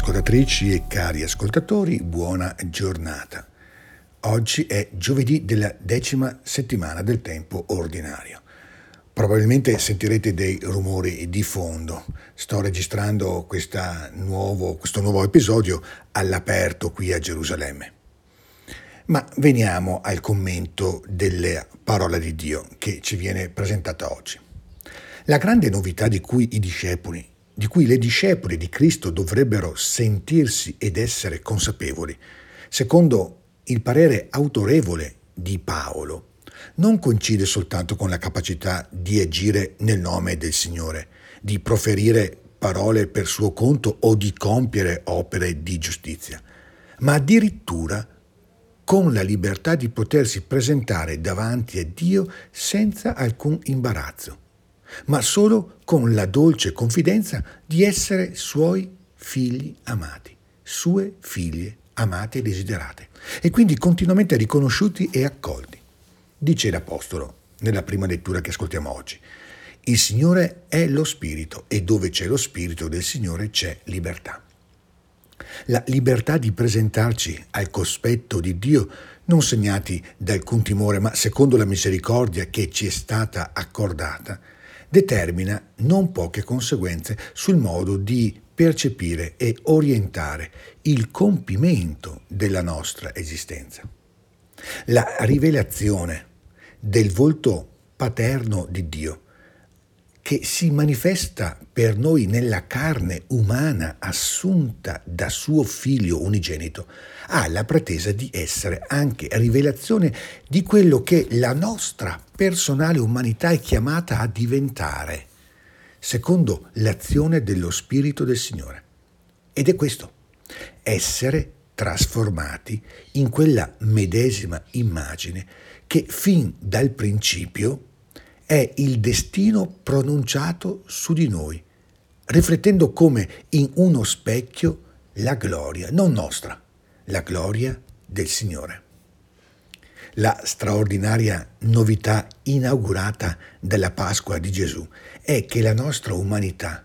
Ascoltatrici e cari ascoltatori, buona giornata. Oggi è giovedì della decima settimana del tempo ordinario. Probabilmente sentirete dei rumori di fondo. Sto registrando nuovo, questo nuovo episodio all'aperto qui a Gerusalemme. Ma veniamo al commento della parola di Dio che ci viene presentata oggi. La grande novità di cui i discepoli di cui le discepoli di Cristo dovrebbero sentirsi ed essere consapevoli, secondo il parere autorevole di Paolo, non coincide soltanto con la capacità di agire nel nome del Signore, di proferire parole per suo conto o di compiere opere di giustizia, ma addirittura con la libertà di potersi presentare davanti a Dio senza alcun imbarazzo ma solo con la dolce confidenza di essere suoi figli amati, sue figlie amate e desiderate, e quindi continuamente riconosciuti e accolti. Dice l'Apostolo nella prima lettura che ascoltiamo oggi. Il Signore è lo Spirito e dove c'è lo Spirito del Signore c'è libertà. La libertà di presentarci al cospetto di Dio non segnati da alcun timore, ma secondo la misericordia che ci è stata accordata, determina non poche conseguenze sul modo di percepire e orientare il compimento della nostra esistenza. La rivelazione del volto paterno di Dio che si manifesta per noi nella carne umana assunta da suo figlio unigenito, ha la pretesa di essere anche rivelazione di quello che la nostra personale umanità è chiamata a diventare, secondo l'azione dello Spirito del Signore. Ed è questo, essere trasformati in quella medesima immagine che fin dal principio è il destino pronunciato su di noi, riflettendo come in uno specchio la gloria, non nostra, la gloria del Signore. La straordinaria novità inaugurata dalla Pasqua di Gesù è che la nostra umanità,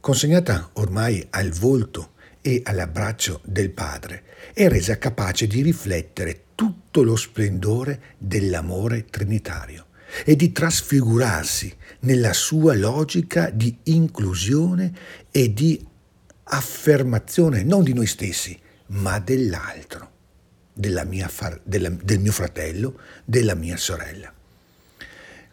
consegnata ormai al volto e all'abbraccio del Padre, è resa capace di riflettere tutto lo splendore dell'amore trinitario e di trasfigurarsi nella sua logica di inclusione e di affermazione non di noi stessi, ma dell'altro, della far, della, del mio fratello, della mia sorella.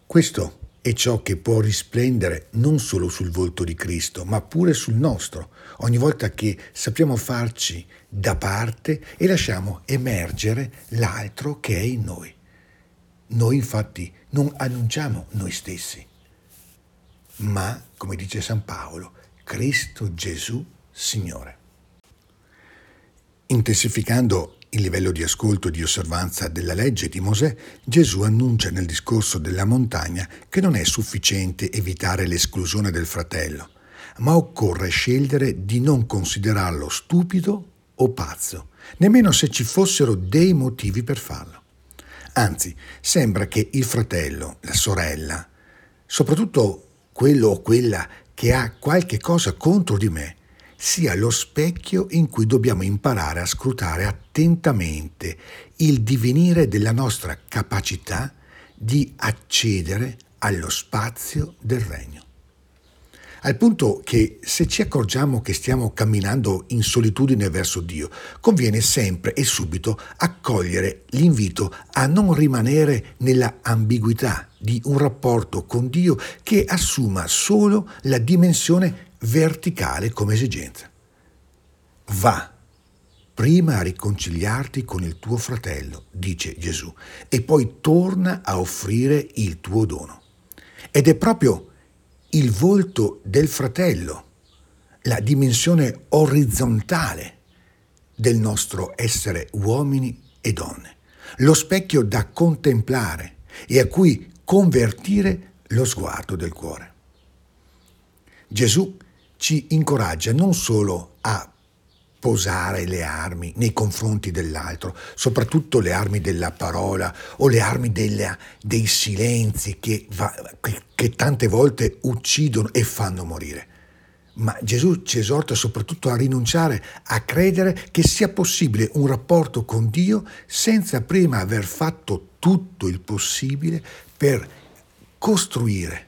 Questo è ciò che può risplendere non solo sul volto di Cristo, ma pure sul nostro, ogni volta che sappiamo farci da parte e lasciamo emergere l'altro che è in noi. Noi infatti non annunciamo noi stessi, ma, come dice San Paolo, Cristo Gesù Signore. Intensificando il livello di ascolto e di osservanza della legge di Mosè, Gesù annuncia nel discorso della montagna che non è sufficiente evitare l'esclusione del fratello, ma occorre scegliere di non considerarlo stupido o pazzo, nemmeno se ci fossero dei motivi per farlo. Anzi, sembra che il fratello, la sorella, soprattutto quello o quella che ha qualche cosa contro di me, sia lo specchio in cui dobbiamo imparare a scrutare attentamente il divenire della nostra capacità di accedere allo spazio del regno al punto che se ci accorgiamo che stiamo camminando in solitudine verso Dio, conviene sempre e subito accogliere l'invito a non rimanere nella ambiguità di un rapporto con Dio che assuma solo la dimensione verticale come esigenza. Va prima a riconciliarti con il tuo fratello, dice Gesù, e poi torna a offrire il tuo dono. Ed è proprio il volto del fratello, la dimensione orizzontale del nostro essere uomini e donne, lo specchio da contemplare e a cui convertire lo sguardo del cuore. Gesù ci incoraggia non solo a posare le armi nei confronti dell'altro, soprattutto le armi della parola o le armi della, dei silenzi che, va, che, che tante volte uccidono e fanno morire, ma Gesù ci esorta soprattutto a rinunciare a credere che sia possibile un rapporto con Dio senza prima aver fatto tutto il possibile per costruire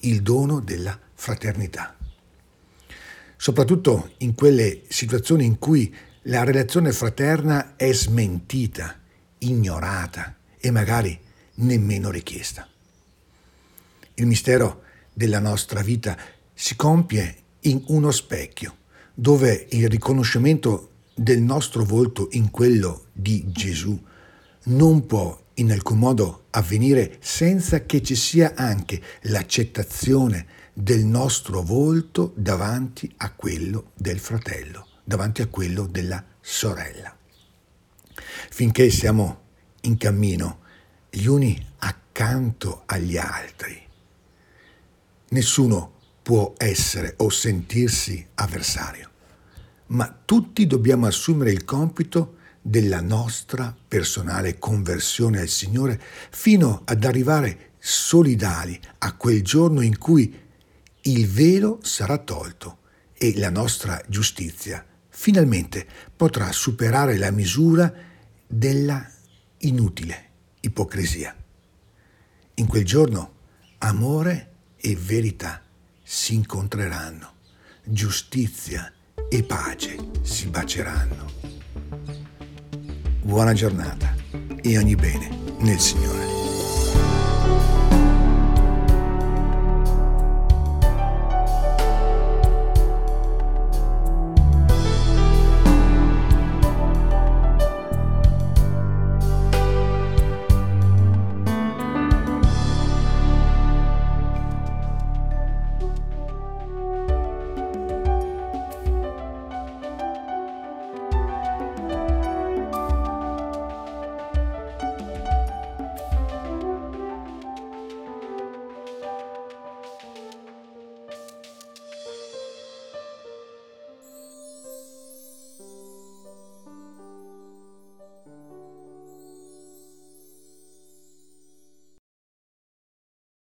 il dono della fraternità. Soprattutto in quelle situazioni in cui la relazione fraterna è smentita, ignorata e magari nemmeno richiesta. Il mistero della nostra vita si compie in uno specchio, dove il riconoscimento del nostro volto in quello di Gesù non può in alcun modo avvenire senza che ci sia anche l'accettazione del nostro volto davanti a quello del fratello, davanti a quello della sorella. Finché siamo in cammino gli uni accanto agli altri, nessuno può essere o sentirsi avversario, ma tutti dobbiamo assumere il compito della nostra personale conversione al Signore fino ad arrivare solidali a quel giorno in cui il velo sarà tolto e la nostra giustizia finalmente potrà superare la misura della inutile ipocrisia. In quel giorno amore e verità si incontreranno, giustizia e pace si baceranno. Buona giornata e ogni bene nel Signore.